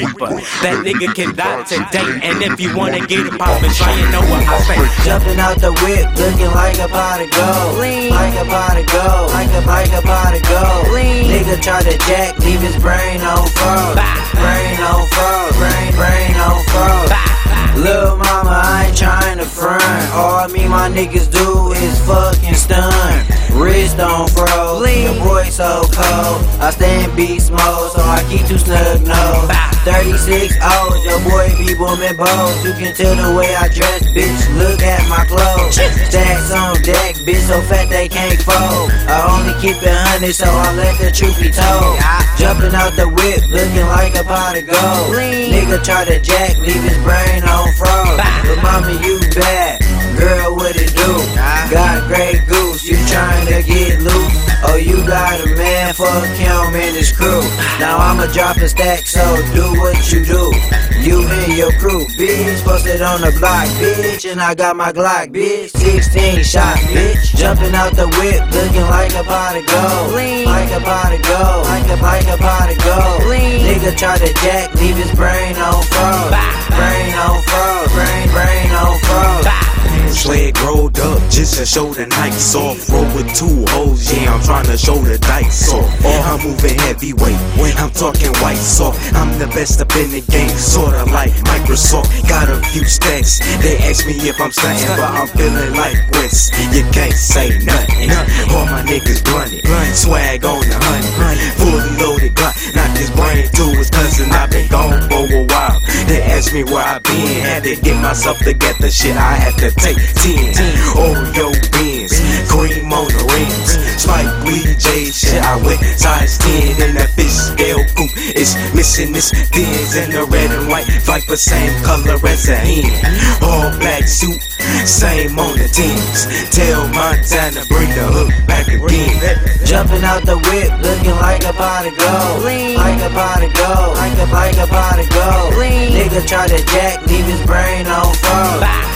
reaper. That nigga can die today. And if you wanna get it poppin', try you know what I say. Jumping out the whip, looking like a pot of gold. Like a pot of gold. Like a, like a pot of gold. Nigga try to jack, leave his brain on froze. Brain on froze. Brain, brain on froze. Lil' mama, I ain't trying to front. All me my niggas do is fucking stun. Wrist on froze. The boy so cold. I stay in beast mode, so I keep too snug nose. 36 O's, your boy be booming bows. You can tell the way I dress, bitch. Look at my clothes. Stacks on deck, bitch, so fat they can't fold. I only keep it honey, so I let the truth be told. Jumping out the whip, looking like a pot of gold. Nigga try to jack, leave his brain on froze. But mama, you bad. Girl, what it do? Got Grey Goose, you trying to get loose? Oh, you got a man, fuck him and his crew. Now I'ma drop a stack, so do what you do. You and your crew, bitch, posted on the block, bitch, and I got my Glock, bitch. 16 shot, bitch. Jumping out the whip, looking like a pot of gold. Like a pot of gold. Like a, like a pot of gold. Nigga try to jack, leave his brain on froze. Brain on froze. To show the nights off. Roll with two hoes, yeah, I'm trying to show the dice off. I'm moving heavyweight when I'm talking white soft. I'm the best up in the game, sorta like Microsoft. Got a few stacks, they ask me if I'm stunting, but I'm feeling like West. You can't say nothing. All my niggas blunted, swag on the honey, fully loaded Glock. Knock this brain to his cousin, I've been gone ask me where I been, had to get myself together. Shit, I had to take 10. Oreo beans, cream on the rims. Spike Lee J shit, I went size 10 in coupe. It's missing this fins and the red and white Viper, same color as a hen. All black suit, same on the teams. Tell Montana, to bring the hook back again. Jumping out the whip, looking like a pot of gold. Like a pot of gold. Like a, like a pot of gold. Nigga try to jack, leave his brain on froze.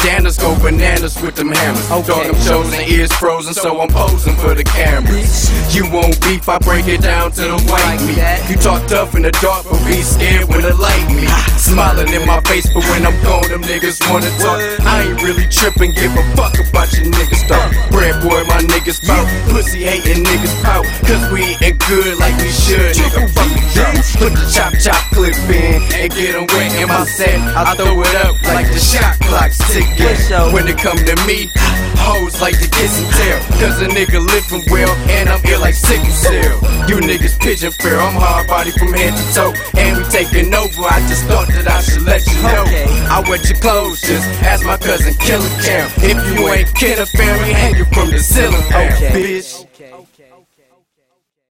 Bandanas go bananas with them hammers. Dog, I'm chosen, ears frozen, so I'm posing for the cameras. You won't beef, I break it down to the white meat. You talk tough in the dark, but be scared when the light me. Smiling in my face, but when I'm gone, them niggas wanna talk. I ain't really tripping, give a fuck about your niggas talk. Bread boy, my niggas pout. Pussy hating niggas pout. Cause we ain't good and get them wet in my set. I throw it up like the shot clock's ticking. When it come to me, hoes like to kiss and tell. Cause a nigga living well, and I'm ill like sickle cell. You niggas pigeon fair, I'm hard body from head to toe. And we taking over, I just thought that I should let you know. I wet your clothes, just ask my cousin Killa Cam. If you ain't kid a family, hang you from the ceiling, bitch.